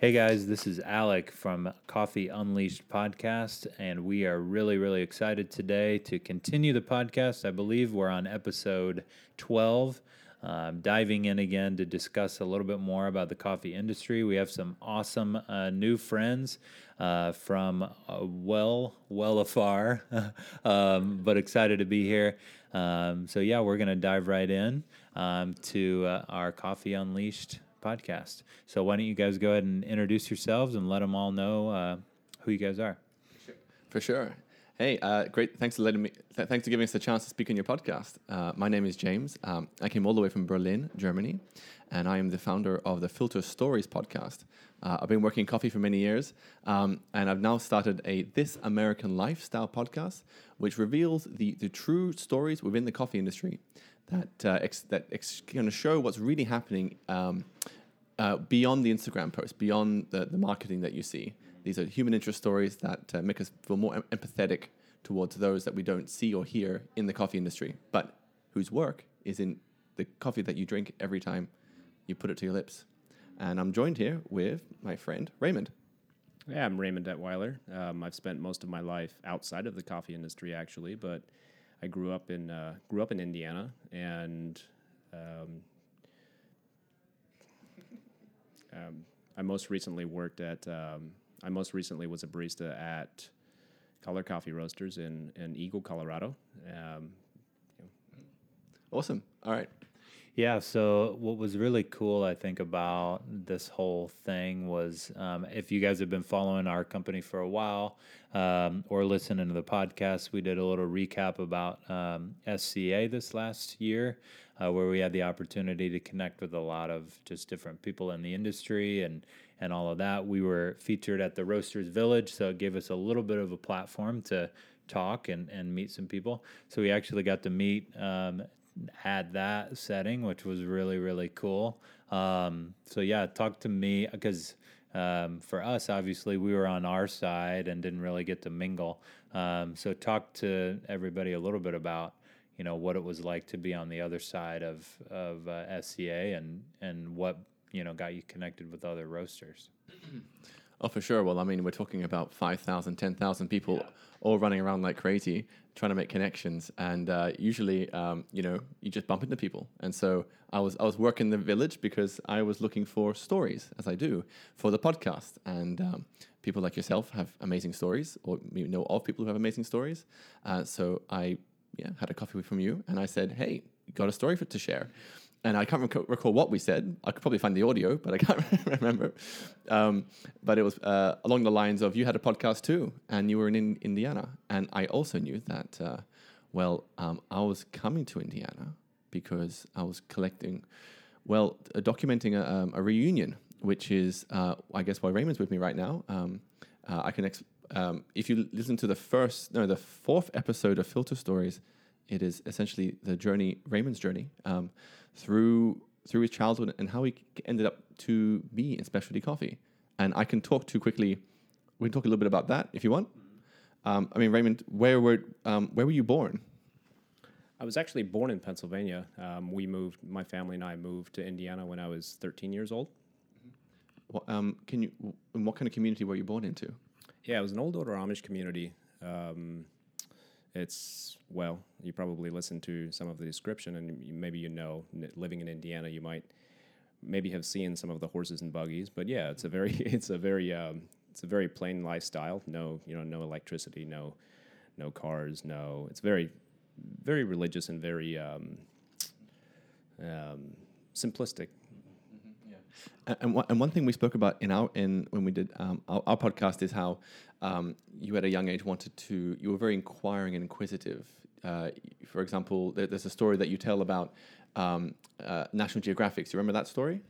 Hey guys, this is Alec from Coffee Unleashed podcast, and we are really, really excited today to continue the podcast. I believe we're on episode 12, um, diving in again to discuss a little bit more about the coffee industry. We have some awesome uh, new friends uh, from uh, well, well afar, um, but excited to be here. Um, so, yeah, we're going to dive right in um, to uh, our Coffee Unleashed podcast. So why don't you guys go ahead and introduce yourselves and let them all know uh, who you guys are? For sure. Hey, uh, great. Thanks for letting me. Th- thanks for giving us the chance to speak on your podcast. Uh, my name is James. Um, I came all the way from Berlin, Germany, and I am the founder of the Filter Stories podcast. Uh, I've been working in coffee for many years, um, and I've now started a This American Lifestyle podcast, which reveals the the true stories within the coffee industry that uh, ex- that ex- going to show what's really happening um, uh, beyond the Instagram post, beyond the, the marketing that you see. These are human interest stories that uh, make us feel more em- empathetic towards those that we don't see or hear in the coffee industry, but whose work is in the coffee that you drink every time you put it to your lips. And I'm joined here with my friend Raymond. Yeah, I'm Raymond Detweiler. Um, I've spent most of my life outside of the coffee industry, actually, but I grew up in uh, grew up in Indiana, and um, um, I most recently worked at. Um, I most recently was a barista at Color Coffee Roasters in in Eagle, Colorado. Um, Awesome. All right. Yeah. So what was really cool, I think, about this whole thing was um, if you guys have been following our company for a while um, or listening to the podcast, we did a little recap about um, SCA this last year, uh, where we had the opportunity to connect with a lot of just different people in the industry and and all of that. We were featured at the Roasters Village, so it gave us a little bit of a platform to talk and, and meet some people. So we actually got to meet um, at that setting, which was really really cool. Um, so yeah, talk to me because um, for us, obviously, we were on our side and didn't really get to mingle. Um, so talk to everybody a little bit about you know what it was like to be on the other side of of uh, SCA and and what you know got you connected with other roasters. Oh, for sure. Well, I mean, we're talking about 5,000, 10,000 people all running around like crazy, trying to make connections. And uh, usually, um, you know, you just bump into people. And so I was, I was working the village because I was looking for stories, as I do, for the podcast. And um, people like yourself have amazing stories, or you know of people who have amazing stories. Uh, so I yeah, had a coffee from you, and I said, hey, you got a story for, to share and I can't rec- recall what we said. I could probably find the audio, but I can't remember. Um, but it was uh, along the lines of you had a podcast too, and you were in, in Indiana, and I also knew that. Uh, well, um, I was coming to Indiana because I was collecting, well, uh, documenting a, um, a reunion, which is, uh, I guess, why Raymond's with me right now. Um, uh, I can, ex- um, if you listen to the first, no, the fourth episode of Filter Stories, it is essentially the journey, Raymond's journey. Through through his childhood and how he ended up to be in specialty coffee. And I can talk too quickly. We can talk a little bit about that if you want. Um, I mean, Raymond, where were um, where were you born? I was actually born in Pennsylvania. Um, we moved, my family and I moved to Indiana when I was 13 years old. What, um, can you? What kind of community were you born into? Yeah, it was an old order Amish community. Um, it's well, you probably listened to some of the description, and maybe you know, living in Indiana, you might maybe have seen some of the horses and buggies. But yeah, it's a very, it's a very, um, it's a very plain lifestyle. No, you know, no electricity, no, no cars, no. It's very, very religious and very um, um, simplistic. And, one, and one thing we spoke about in our in when we did um, our, our podcast is how um, you at a young age wanted to you were very inquiring and inquisitive. Uh, for example, there, there's a story that you tell about um, uh, National Geographic. Do you remember that story?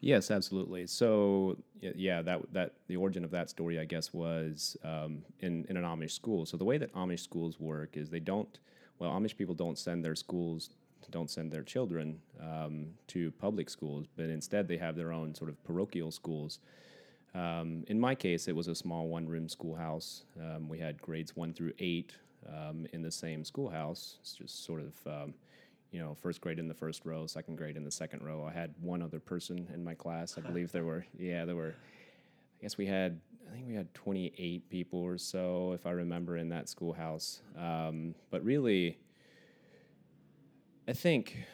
Yes, absolutely. So yeah, that that the origin of that story, I guess, was um, in in an Amish school. So the way that Amish schools work is they don't. Well, Amish people don't send their schools, don't send their children um, to public schools, but instead they have their own sort of parochial schools. Um, in my case, it was a small one-room schoolhouse. Um, we had grades one through eight um, in the same schoolhouse. It's just sort of um, you know, first grade in the first row, second grade in the second row. I had one other person in my class. I believe there were, yeah, there were, I guess we had I think we had 28 people or so, if I remember, in that schoolhouse. Um, but really, I think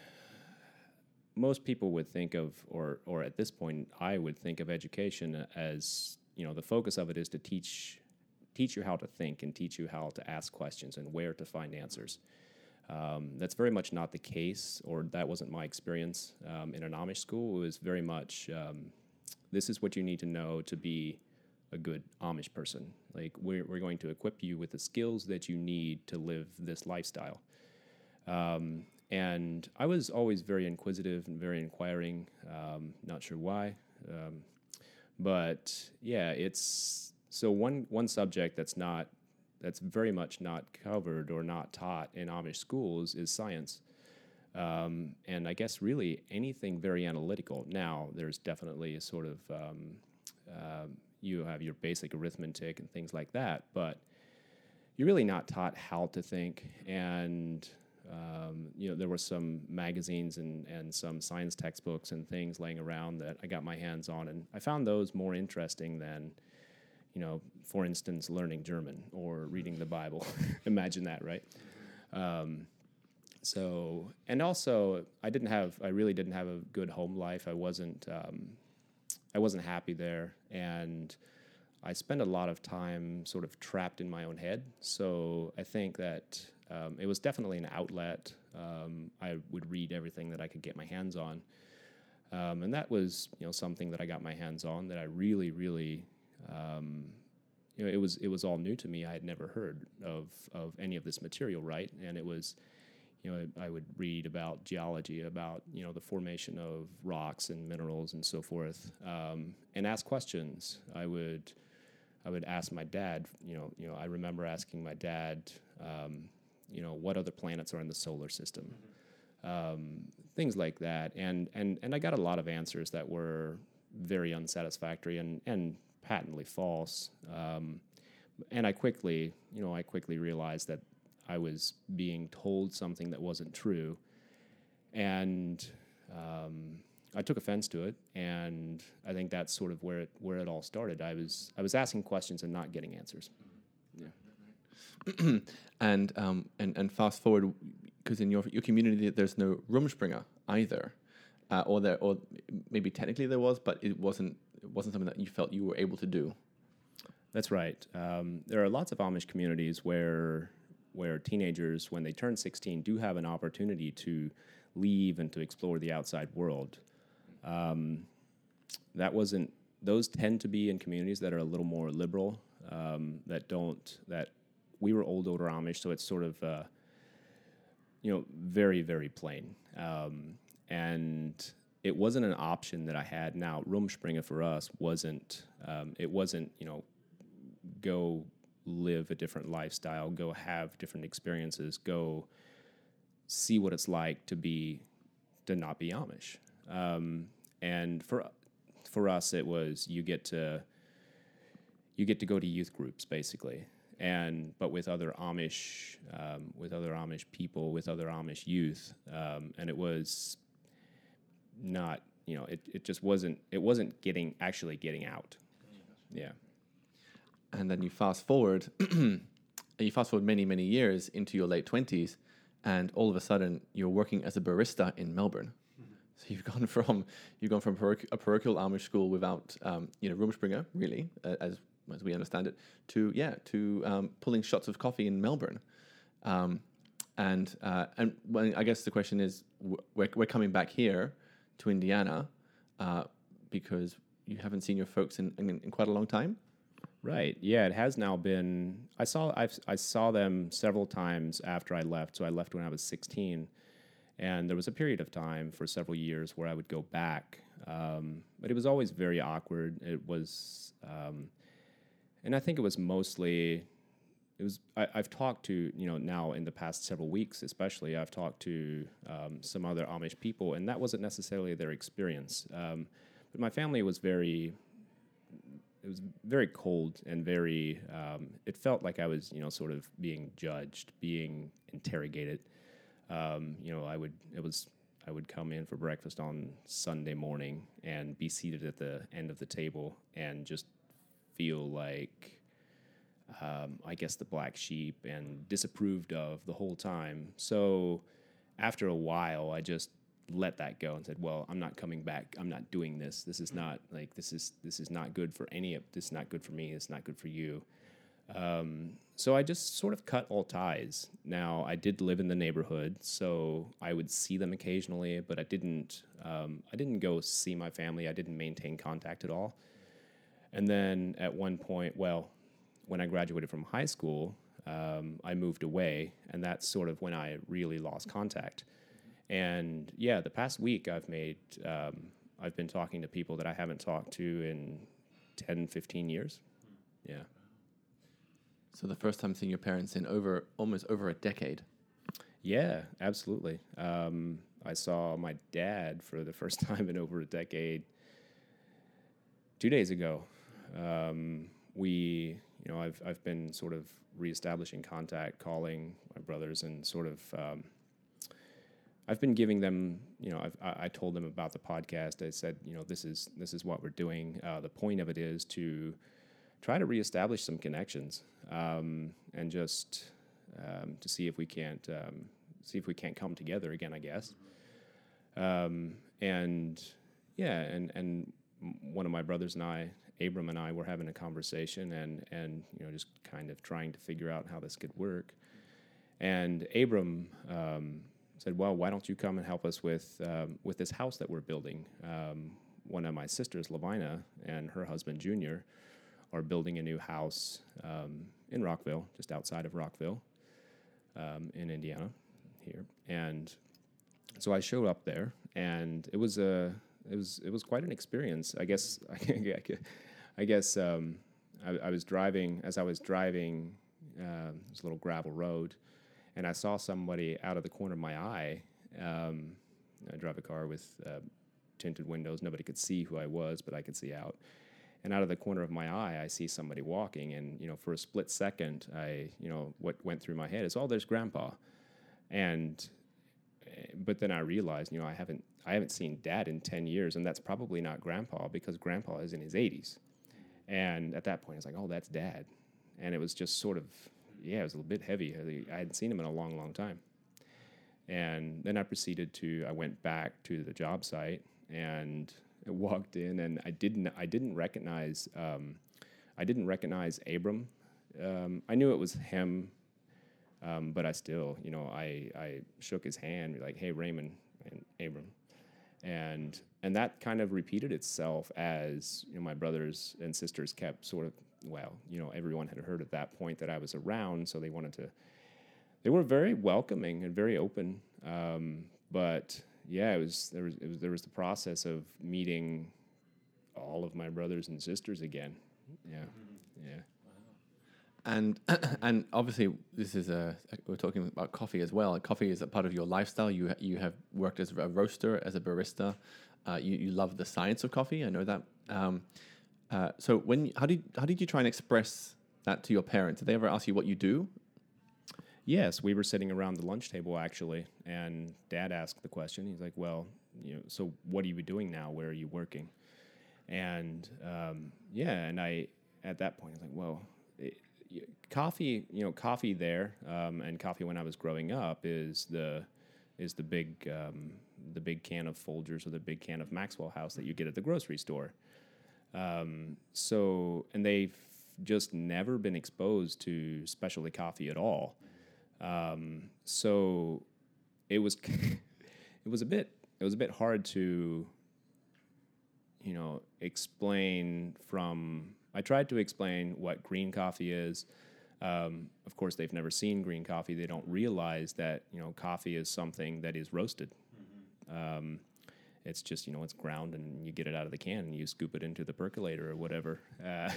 most people would think of, or or at this point, I would think of education as you know the focus of it is to teach teach you how to think and teach you how to ask questions and where to find answers. Um, that's very much not the case, or that wasn't my experience um, in an Amish school. It was very much um, this is what you need to know to be a good Amish person. Like we're, we're going to equip you with the skills that you need to live this lifestyle. Um, and I was always very inquisitive and very inquiring. Um, not sure why, um, but yeah, it's so one one subject that's not that's very much not covered or not taught in Amish schools is science. Um, and I guess really anything very analytical. Now, there's definitely a sort of um, uh, you have your basic arithmetic and things like that, but you're really not taught how to think. And um, you know, there were some magazines and, and some science textbooks and things laying around that I got my hands on, and I found those more interesting than, you know, for instance, learning German or reading the Bible. Imagine that, right? Um, so, and also, I didn't have, I really didn't have a good home life. I wasn't, um, I wasn't happy there, and I spent a lot of time sort of trapped in my own head. So I think that um, it was definitely an outlet. Um, I would read everything that I could get my hands on, um, and that was you know something that I got my hands on that I really, really. Um, you know, it was it was all new to me. I had never heard of of any of this material, right? And it was, you know, I, I, would read about geology, about you know the formation of rocks and minerals and so forth, um, and ask questions. I would, I would ask my dad. You know, you know, I remember asking my dad, um, you know, what other planets are in the solar system, mm-hmm. um, things like that, and and and I got a lot of answers that were very unsatisfactory and and patently false. Um, and I quickly, you know, I quickly realized that I was being told something that wasn't true, and um, I took offense to it. And I think that's sort of where it where it all started. I was I was asking questions and not getting answers. And um, and and fast forward because in your your community there's no Rumspringa either, uh, or there or maybe technically there was, but it wasn't it wasn't something that you felt you were able to do. That's right. Um, there are lots of Amish communities where where teenagers, when they turn 16, do have an opportunity to leave and to explore the outside world. Um, that wasn't; those tend to be in communities that are a little more liberal, um, that don't that we were old older Amish, so it's sort of uh, you know very very plain, um, and it wasn't an option that I had. Now Rumspringa for us wasn't um, it wasn't you know go live a different lifestyle, go have different experiences, go see what it's like to be to not be Amish. Um, and for for us, it was you get to you get to go to youth groups basically, and but with other Amish um, with other Amish people, with other Amish youth, um, and it was not you know it, it just wasn't it wasn't getting actually getting out. Yeah and then you fast forward, you fast forward many many years into your late twenties, and all of a sudden you're working as a barista in Melbourne. So you've gone from you've gone from a parochial Amish school without um, you know Rumspringa really as as we understand it to yeah to um, pulling shots of coffee in Melbourne. Um, and uh, and well, I guess the question is, we're, we're coming back here to Indiana uh, because you haven't seen your folks in, in, in quite a long time. Right. Yeah, it has now been. I saw I've, I saw them several times after I left. So I left when I was 16, and there was a period of time for several years where I would go back, um, but it was always very awkward. It was, um, and I think it was mostly. It was. I, have talked to you know now in the past several weeks, especially. I've talked to um, some other Amish people, and that wasn't necessarily their experience. Um, but my family was very it was very cold and very. Um, it felt like I was, you know, sort of being judged, being interrogated. Um, you know, I would. It was. I would come in for breakfast on Sunday morning and be seated at the end of the table and just feel like, um, I guess, the black sheep and disapproved of the whole time. So after a while, I just let that go and said, "Well, I'm not coming back. I'm not doing this. This is not like this is this is not good for any of this. Is not good for me. It's not good for you." Um, so I just sort of cut all ties. Now I did live in the neighborhood, so I would see them occasionally, but I didn't. Um, I didn't go see my family. I didn't maintain contact at all. And then at one point, well, when I graduated from high school, um, I moved away, and that's sort of when I really lost contact. And yeah, the past week I've made, um, I've been talking to people that I haven't talked to in 10, 15 years. Yeah. So the first time seeing your parents in over almost over a decade. Yeah, absolutely. Um, I saw my dad for the first time in over a decade two days ago. Um, we, you know, I've I've been sort of reestablishing contact, calling my brothers, and sort of. Um, I've been giving them, you know, I've, I, told them about the podcast. I said, you know, this is this is what we're doing. Uh, the point of it is to try to reestablish some connections um, and just um, to see if we can't um, see if we can't come together again. I guess. Um, and yeah, and and one of my brothers and I, Abram and I, were having a conversation and and you know just kind of trying to figure out how this could work. And Abram um, said, "Well, why don't you come and help us with um, with this house that we're building?" Um, one of my sisters, Lavina, and her husband Junior, are building a new house um, in Rockville, just outside of Rockville, um, in Indiana, here. And so I showed up there, and it was a it was it was quite an experience. I guess I guess um, I, I, was driving as I was driving uh, this little gravel road, and I saw somebody out of the corner of my eye. Um, I drive a car with uh, tinted windows. Nobody could see who I was, but I could see out and out of the corner of my eye i see somebody walking and you know for a split second i you know what went through my head is oh there's grandpa and eh, but then i realized you know i haven't i haven't seen dad in 10 years and that's probably not grandpa because grandpa is in his 80s and at that point it's like oh that's dad. And it was just sort of yeah it was a little bit heavy. I hadn't seen him in a long long time. And then i proceeded to i went back to the job site and walked in, and I didn't I didn't recognize um, I didn't recognize Abram. Um, I knew it was him, um, but I still you know I I shook his hand like hey Raymond and Abram, and and that kind of repeated itself as you know my brothers and sisters kept sort of well you know everyone had heard at that point that I was around, so they wanted to. They were very welcoming and very open, um, but yeah, it was there was, was there was the process of meeting all of my brothers and sisters again. Yeah, mm-hmm. And and obviously this is a we're talking about coffee as well. Coffee is a part of your lifestyle. You you have worked as a roaster, as a barista. Uh, you you love the science of coffee. I know that. Um, uh, so when how did how did you try and express that to your parents? Did they ever ask you what you do, Yes, we were sitting around the lunch table actually, and Dad asked the question. He's like, "Well, you know, so what are you doing now? Where are you working?" And um, yeah, and I at that point I was like, "Well, coffee, you know, coffee there, um, and coffee when I was growing up is the is the big um, the big can of Folgers or the big can of Maxwell House that you get at the grocery store." Um, so, and they've just never been exposed to specialty coffee at all. Um, so it was it was a bit it was a bit hard to you know explain from I tried to explain what green coffee is. Um, of course, they've never seen green coffee. They don't realize that you know coffee is something that is roasted. Mm-hmm. Um, it's just you know it's ground and you get it out of the can and you scoop it into the percolator or whatever. Uh,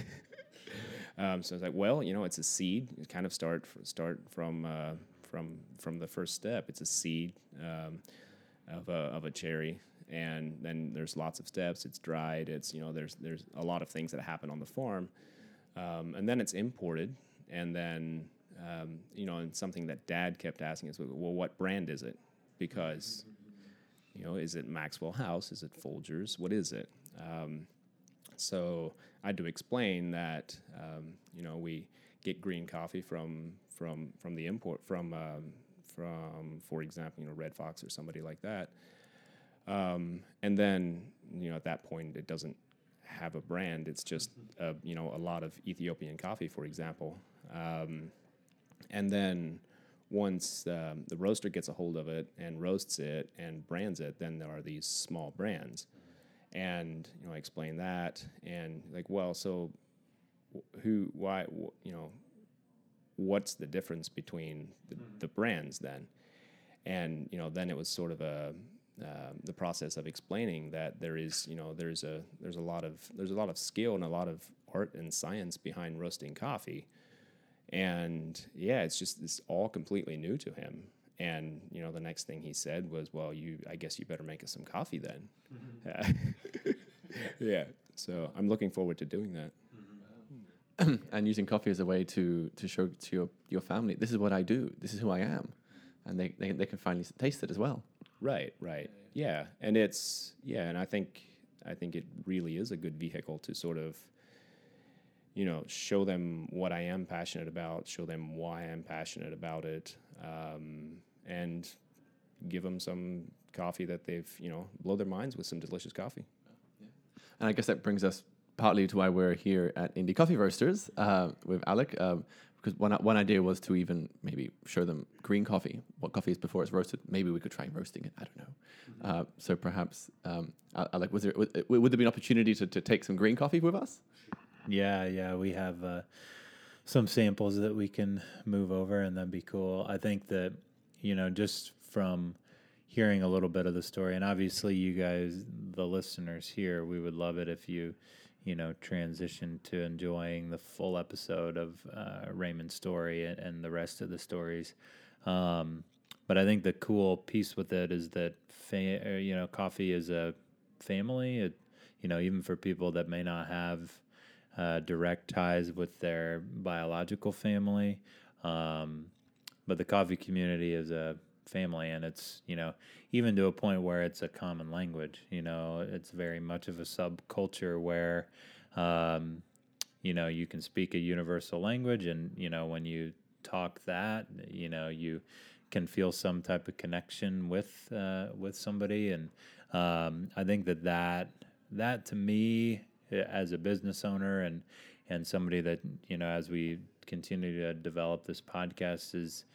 Um, so it's like, well, you know, it's a seed. You kind of start start from uh, from from the first step. It's a seed um, of a of a cherry, and then there's lots of steps. It's dried. It's you know, there's there's a lot of things that happen on the farm, um, and then it's imported, and then um, you know, and something that Dad kept asking is, well, what brand is it? Because you know, is it Maxwell House? Is it Folgers? What is it? Um, So I had to explain that um, you know we get green coffee from from from the import from um, from for example you know Red Fox or somebody like that, um, and then you know at that point it doesn't have a brand. It's just a, you know a lot of Ethiopian coffee, for example, um, and then once um, the roaster gets a hold of it and roasts it and brands it, then there are these small brands. And you know, I explain that, and like, well, so who, why, wh- you know, what's the difference between the, the brands then? And you know, then it was sort of a um, the process of explaining that there is, you know, there's a there's a lot of there's a lot of skill and a lot of art and science behind roasting coffee. And yeah it's just it's all completely new to him. And you know the next thing he said was well you i guess you better make us some coffee then. Yeah Yeah. so i'm looking forward to doing that. And using coffee as a way to to show to your your family this is what I do, this is who I am, and they they, they can finally taste it as well. Right right. Yeah and it's yeah and i think i think it really is a good vehicle to sort of you know show them what i am passionate about show them why i'm passionate about it um, and give them some coffee that they've you know blow their minds with some delicious coffee. And I guess that brings us partly to why we're here at Indie Coffee Roasters uh, with Alec. Um, because one one idea was to even maybe show them green coffee, what coffee is before it's roasted. Maybe we could try roasting it. I don't know. Uh, so perhaps, um, Alec, was there would, would there be an opportunity to, to take some green coffee with us? Yeah, yeah, we have uh, some samples that we can move over, and that'd be cool. I think that you know, just from hearing a little bit of the story, and obviously you guys, the listeners here, we would love it if you, you know, transition to enjoying the full episode of uh, Raymond's story and, and the rest of the stories. Um, but I think the cool piece with it is that, fa- uh, you know, coffee is a family. It, you know, even for people that may not have uh, direct ties with their biological family. Um, but the coffee community is a family, and it's, you know, even to a point where it's a common language. You know, it's very much of a subculture where, um, you know, you can speak a universal language, and, you know, when you talk that, you know, you can feel some type of connection with uh, with somebody, and um, I think that that that to me uh, as a business owner and and somebody that you know as we continue to develop this podcast is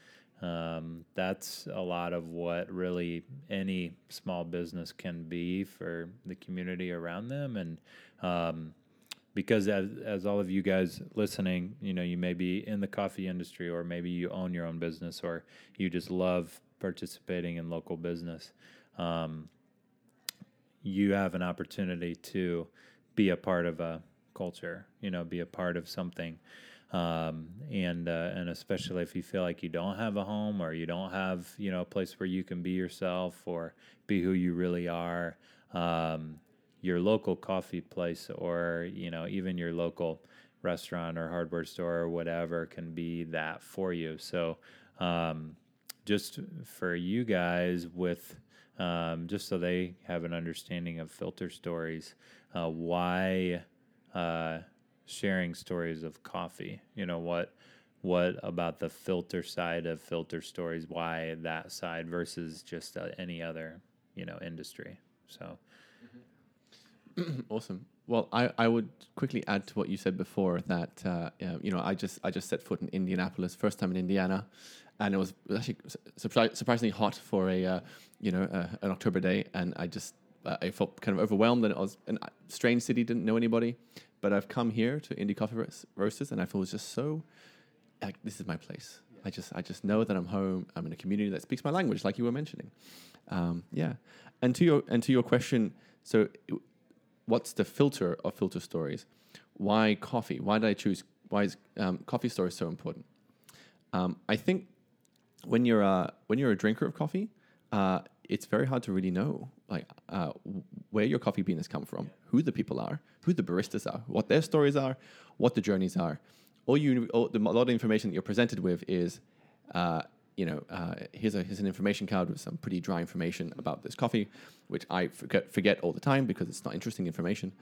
um, that's a lot of what really any small business can be for the community around them and um, because as, as all of you guys listening you know you may be in the coffee industry or maybe you own your own business or you just love participating in local business um, you have an opportunity to be a part of a culture, you know, be a part of something. Um, and uh, and especially if you feel like you don't have a home or you don't have you know a place where you can be yourself or be who you really are, um, your local coffee place or you know even your local restaurant or hardware store or whatever can be that for you. So um, just for you guys with um, just so they have an understanding of filter stories, uh, why uh, sharing stories of coffee? You know what what about the filter side of filter stories? Why that side versus just uh, any other you know industry? So Awesome. Well, I, I would quickly add to what you said before that uh, you know I just I just set foot in Indianapolis first time in Indiana, and it was, actually surpri- surprisingly hot for a uh, you know uh, an October day, and I just uh, I felt kind of overwhelmed, and it was a strange city, didn't know anybody, but I've come here to Indie Coffee Roasters, and I feel it's just so like this is my place. I just I just know that I'm home. I'm in a community that speaks my language, like you were mentioning. Um, yeah, and to your and to your question, so what's the filter of filter stories? Why coffee? Why did I choose? Why is um, coffee stories so important? Um, I think when you're a, when you're a drinker of coffee, uh, it's very hard to really know like uh, where your coffee bean has come from, who the people are, who the baristas are, what their stories are, what the journeys are. All you, all the, a lot of information that you're presented with is, uh, you know, uh, here's a here's an information card with some pretty dry information about this coffee, which I forget forget all the time because it's not interesting information.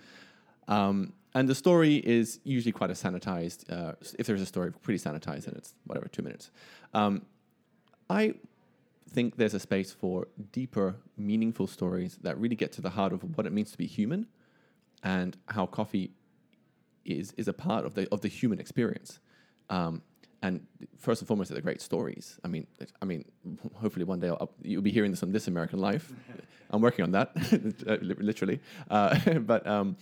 Um, and the story is usually quite a sanitized. Uh, if there's a story, pretty sanitized, and it's whatever two minutes. Um, I think there's a space for deeper, meaningful stories that really get to the heart of what it means to be human, and how coffee is is a part of the of the human experience. Um, and first and foremost, they're great stories. I mean, I mean, hopefully one day I'll, you'll be hearing this on This American Life. I'm working on that, uh, literally. Uh, but um,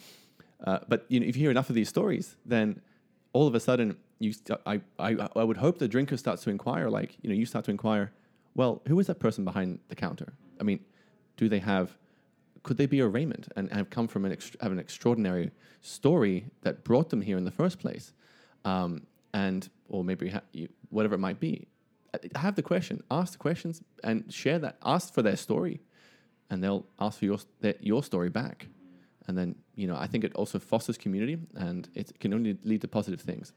uh, but you know, if you hear enough of these stories, then all of a sudden you, st- I, I, I would hope the drinker starts to inquire. Like you know, you start to inquire. Well, who is that person behind the counter? I mean, do they have? Could they be a Raymond and have come from an have an extraordinary story that brought them here in the first place? Um, and or maybe ha- you, whatever it might be. Uh, Have the question, ask the questions, and share that. Ask for their story, and they'll ask for your their, your story back. And then you know, I think it also fosters community, and it can only lead to positive things.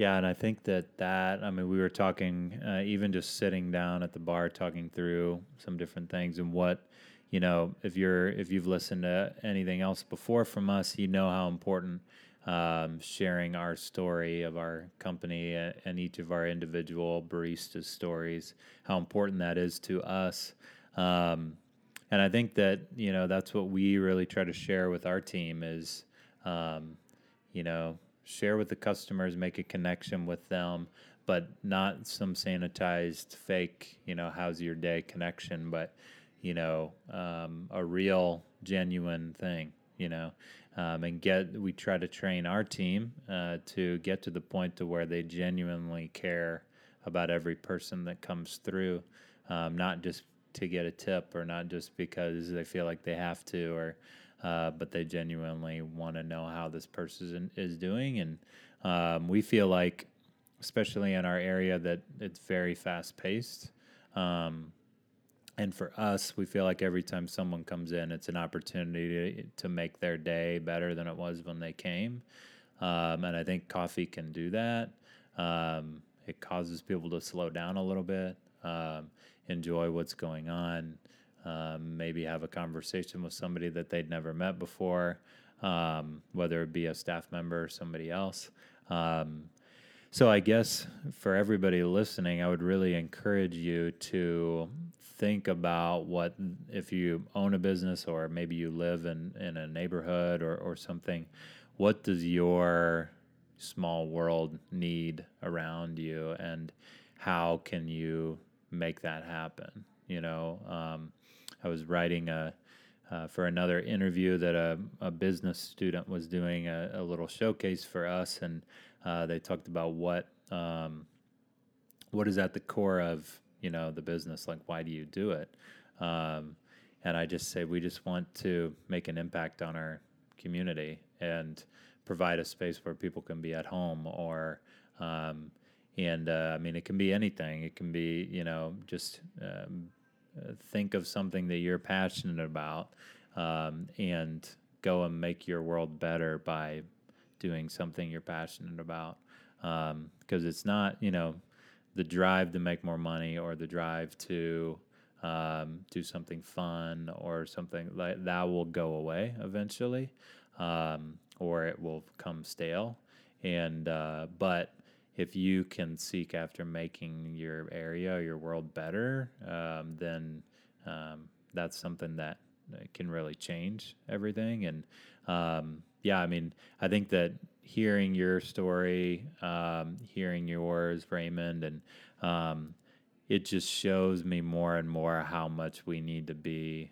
Yeah, and I think that that I mean we were talking uh, even just sitting down at the bar talking through some different things and what you know if you're if you've listened to anything else before from us, you know how important um, sharing our story of our company and each of our individual baristas stories, how important that is to us. Um, and I think that you know that's what we really try to share with our team is, um, you know, share with the customers, make a connection with them, but not some sanitized fake, you know, how's your day connection, but you know, um, a real, genuine thing, you know, um, and get. We try to train our team uh, to get to the point to where they genuinely care about every person that comes through, um, not just to get a tip or not just because they feel like they have to or uh, but they genuinely want to know how this person is doing. And um, we feel like especially in our area that it's very fast paced um, and for us we feel like every time someone comes in it's an opportunity to, to make their day better than it was when they came. Um, and i think coffee can do that. Um, it causes people to slow down a little bit. Um, enjoy what's going on, um, maybe have a conversation with somebody that they'd never met before, um, whether it be a staff member or somebody else. Um, so I guess for everybody listening, I would really encourage you to think about what if you own a business or maybe you live in, in a neighborhood or, or something, what does your small world need around you and how can you make that happen. You know, um, I was writing a uh, for another interview that a, a business student was doing a, a little showcase for us, and uh, they talked about what um, what is at the core of you know the business. Like, why do you do it? Um, and I just say we just want to make an impact on our community and provide a space where people can be at home or um, and uh, I mean, it can be anything. It can be, you know, just um, think of something that you're passionate about um, and go and make your world better by doing something you're passionate about. Because it's not, you know, the drive to make more money or the drive to um, do something fun or something like that will go away eventually, um, or it will come stale. And uh, but if you can seek after making your area, your world better, um, then um, that's something that can really change everything. And um, yeah, I mean, I think that hearing your story, um, hearing yours, Raymond, and um, it just shows me more and more how much we need to be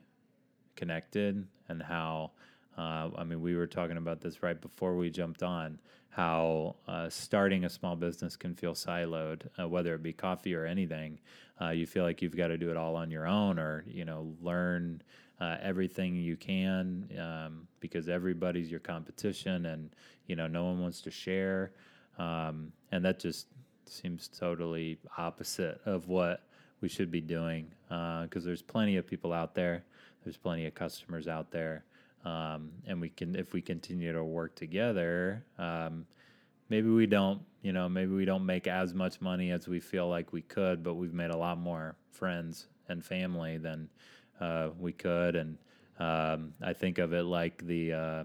connected and how. Uh, I mean, we were talking about this right before we jumped on how uh, starting a small business can feel siloed, uh, whether it be coffee or anything. Uh, you feel like you've got to do it all on your own, or you know, learn uh, everything you can um, because everybody's your competition, and you know, no one wants to share, um, and that just seems totally opposite of what we should be doing because there's plenty of people out there, there's plenty of customers out there. Um, and we can if we continue to work together um, maybe we don't you know maybe we don't make as much money as we feel like we could but we've made a lot more friends and family than uh, we could and um, i think of it like the uh,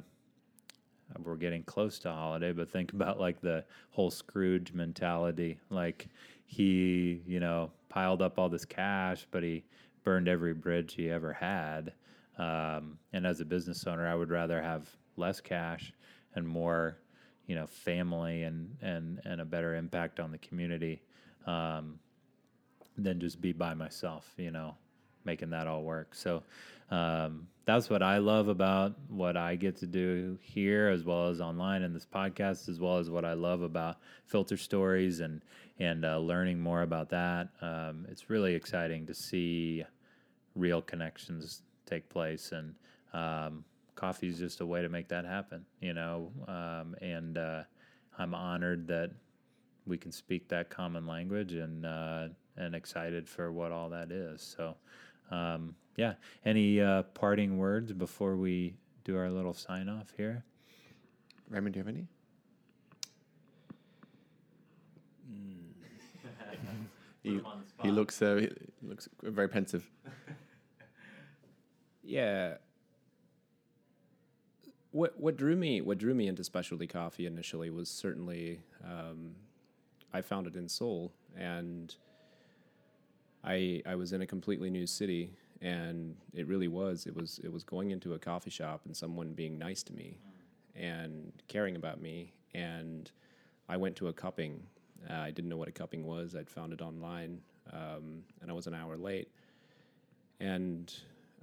we're getting close to holiday, but think about like the whole Scrooge mentality. Like he, you know, piled up all this cash, but he burned every bridge he ever had. Um, and as a business owner, I would rather have less cash and more, you know, family and and and a better impact on the community um, than just be by myself. You know, making that all work. So um, that's what I love about what I get to do here, as well as online in this podcast, as well as what I love about Filter Stories and and uh, learning more about that. Um, it's really exciting to see real connections take place, and um, coffee is just a way to make that happen. You know, um, and uh, I'm honored that we can speak that common language and uh, and excited for what all that is. So um, yeah. Any uh, parting words before we do our little sign off here? Raymond, do you have any? he, he looks uh, he looks very pensive. Yeah. What what drew me what drew me into specialty coffee initially was certainly um, I found it in Seoul and I I was in a completely new city and it really was it was it was going into a coffee shop and someone being nice to me and caring about me and I went to a cupping. Uh, I didn't know what a cupping was. I'd found it online um, and I was an hour late and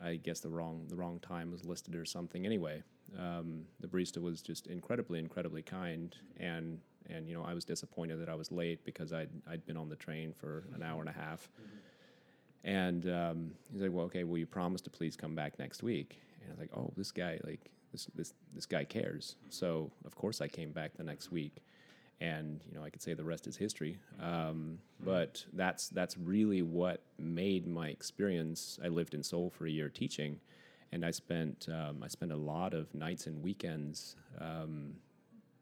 I guess the wrong the wrong time was listed or something. Anyway, um, the barista was just incredibly incredibly kind, and and you know I was disappointed that I was late because I'd I'd been on the train for an hour and a half, and um, he's like, well, okay, will you promise to please come back next week? And I was like, oh, this guy like this this this guy cares. So of course I came back the next week and you know I could say the rest is history. Um, but that's that's really what made my experience. I lived in Seoul for a year teaching, and I spent um, I spent a lot of nights and weekends um,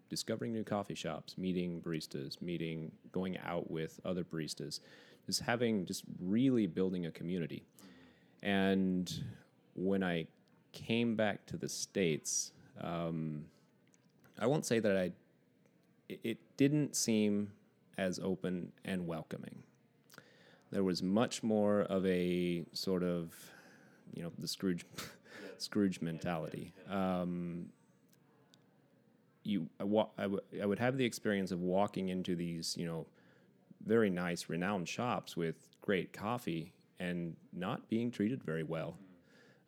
discovering new coffee shops, meeting baristas, meeting going out with other baristas, just having just really building a community. And when I came back to the states, um, I won't say that I it- didn't seem as open and welcoming. There was much more of a sort of, you know, the Scrooge, Scrooge mentality. Um, you, I, wa- I, w- I would have the experience of walking into these, you know, very nice, renowned shops with great coffee and not being treated very well.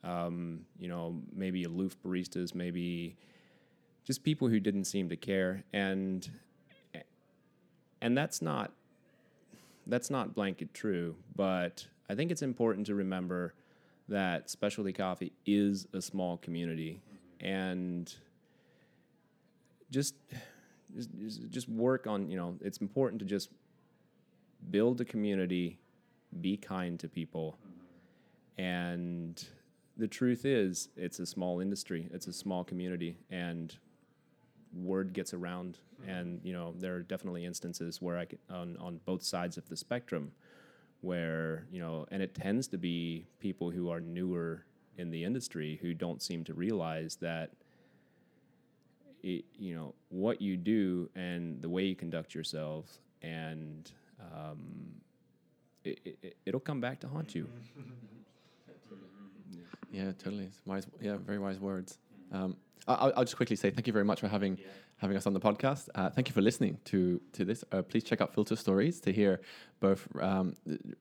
Um, you know, maybe aloof baristas, maybe just people who didn't seem to care. And and that's not that's not blanket true but i think it's important to remember that specialty coffee is a small community. And just just- work on you know it's important to just build a community be kind to people. And the truth is it's a small industry. It's a small community. And word gets around and you know there are definitely instances where i can, on on both sides of the spectrum where you know and it tends to be people who are newer in the industry who don't seem to realize that it, you know what you do and the way you conduct yourself and um, it, it, it'll come back to haunt you Yeah, totally. It's wise. Yeah, very wise words. Um, I- I'll, I'll just quickly say thank you very much for having having us on the podcast. Uh, thank you for listening to to this. Uh, please check out Filter Stories to hear both um,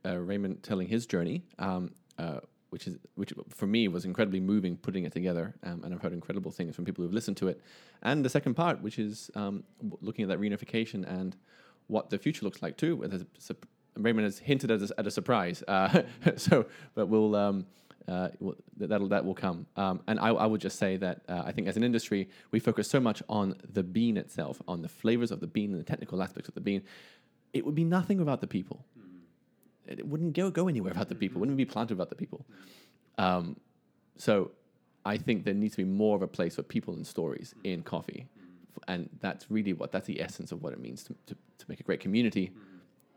uh, Raymond telling his journey, um, uh, which is which for me was incredibly moving putting it together, um, and I've heard incredible things from people who've listened to it. And the second part, which is um, looking at that reunification and what the future looks like too. Raymond has hinted at a, at a surprise, uh, so but we'll. Uh, that that'll, that will come. Um, and I, I would just say that uh, I think as an industry, we focus so much on the bean itself, on the flavors of the bean and the technical aspects of the bean. It would be nothing without the people. It wouldn't go go anywhere without the people. It wouldn't be planted without the people. Um, so I think there needs to be more of a place for people and stories in coffee, and that's really what that's the essence of what it means to, to, to make a great community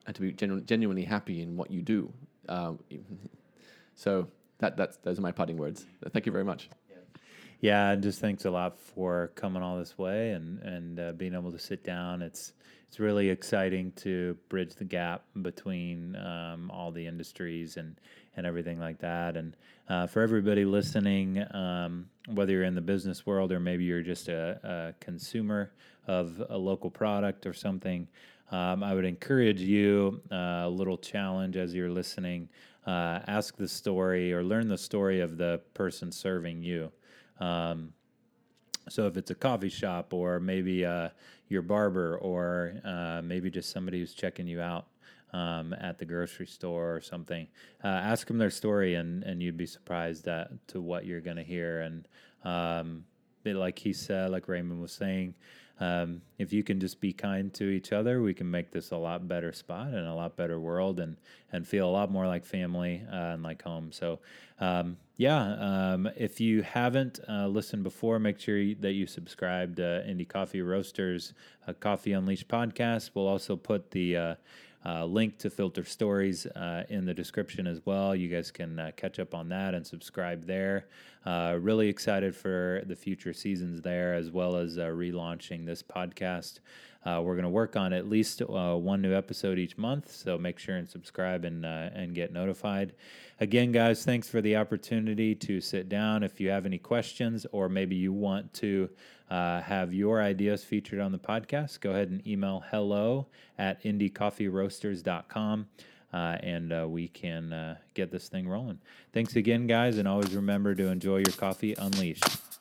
and to be genu- genuinely happy in what you do. Um, so that that's those are my parting words. Thank you very much. yeah, and just thanks a lot for coming all this way and and uh, being able to sit down. It's it's really exciting to bridge the gap between um, all the industries and and everything like that. And uh, for everybody listening, um, whether you're in the business world or maybe you're just a, a consumer of a local product or something, um, I would encourage you uh, a little challenge as you're listening. Uh, ask the story or learn the story of the person serving you. Um, so if it's a coffee shop or maybe uh, your barber or uh, maybe just somebody who's checking you out um, at the grocery store or something, uh, ask them their story and, and you'd be surprised at to what you're going to hear. And um, like he said, like Raymond was saying, um, if you can just be kind to each other, we can make this a lot better spot and a lot better world, and and feel a lot more like family uh, and like home. So, um, yeah, um, if you haven't uh, listened before, make sure you, that you subscribe to Indie Coffee Roasters uh, Coffee Unleashed podcast. We'll also put the uh, link to Filter Stories uh, in the description as well. You guys can uh, catch up on that and subscribe there. Uh, really excited for the future seasons there, as well as uh, relaunching this podcast. Uh, we're going to work on at least one new episode each month, so make sure and subscribe and and get notified. Again, guys, thanks for the opportunity to sit down. If you have any questions, or maybe you want to uh, have your ideas featured on the podcast, go ahead and email hello at indiecoffeeroasters.com. Uh, and uh, we can uh, get this thing rolling. Thanks again, guys, and always remember to enjoy your coffee unleashed.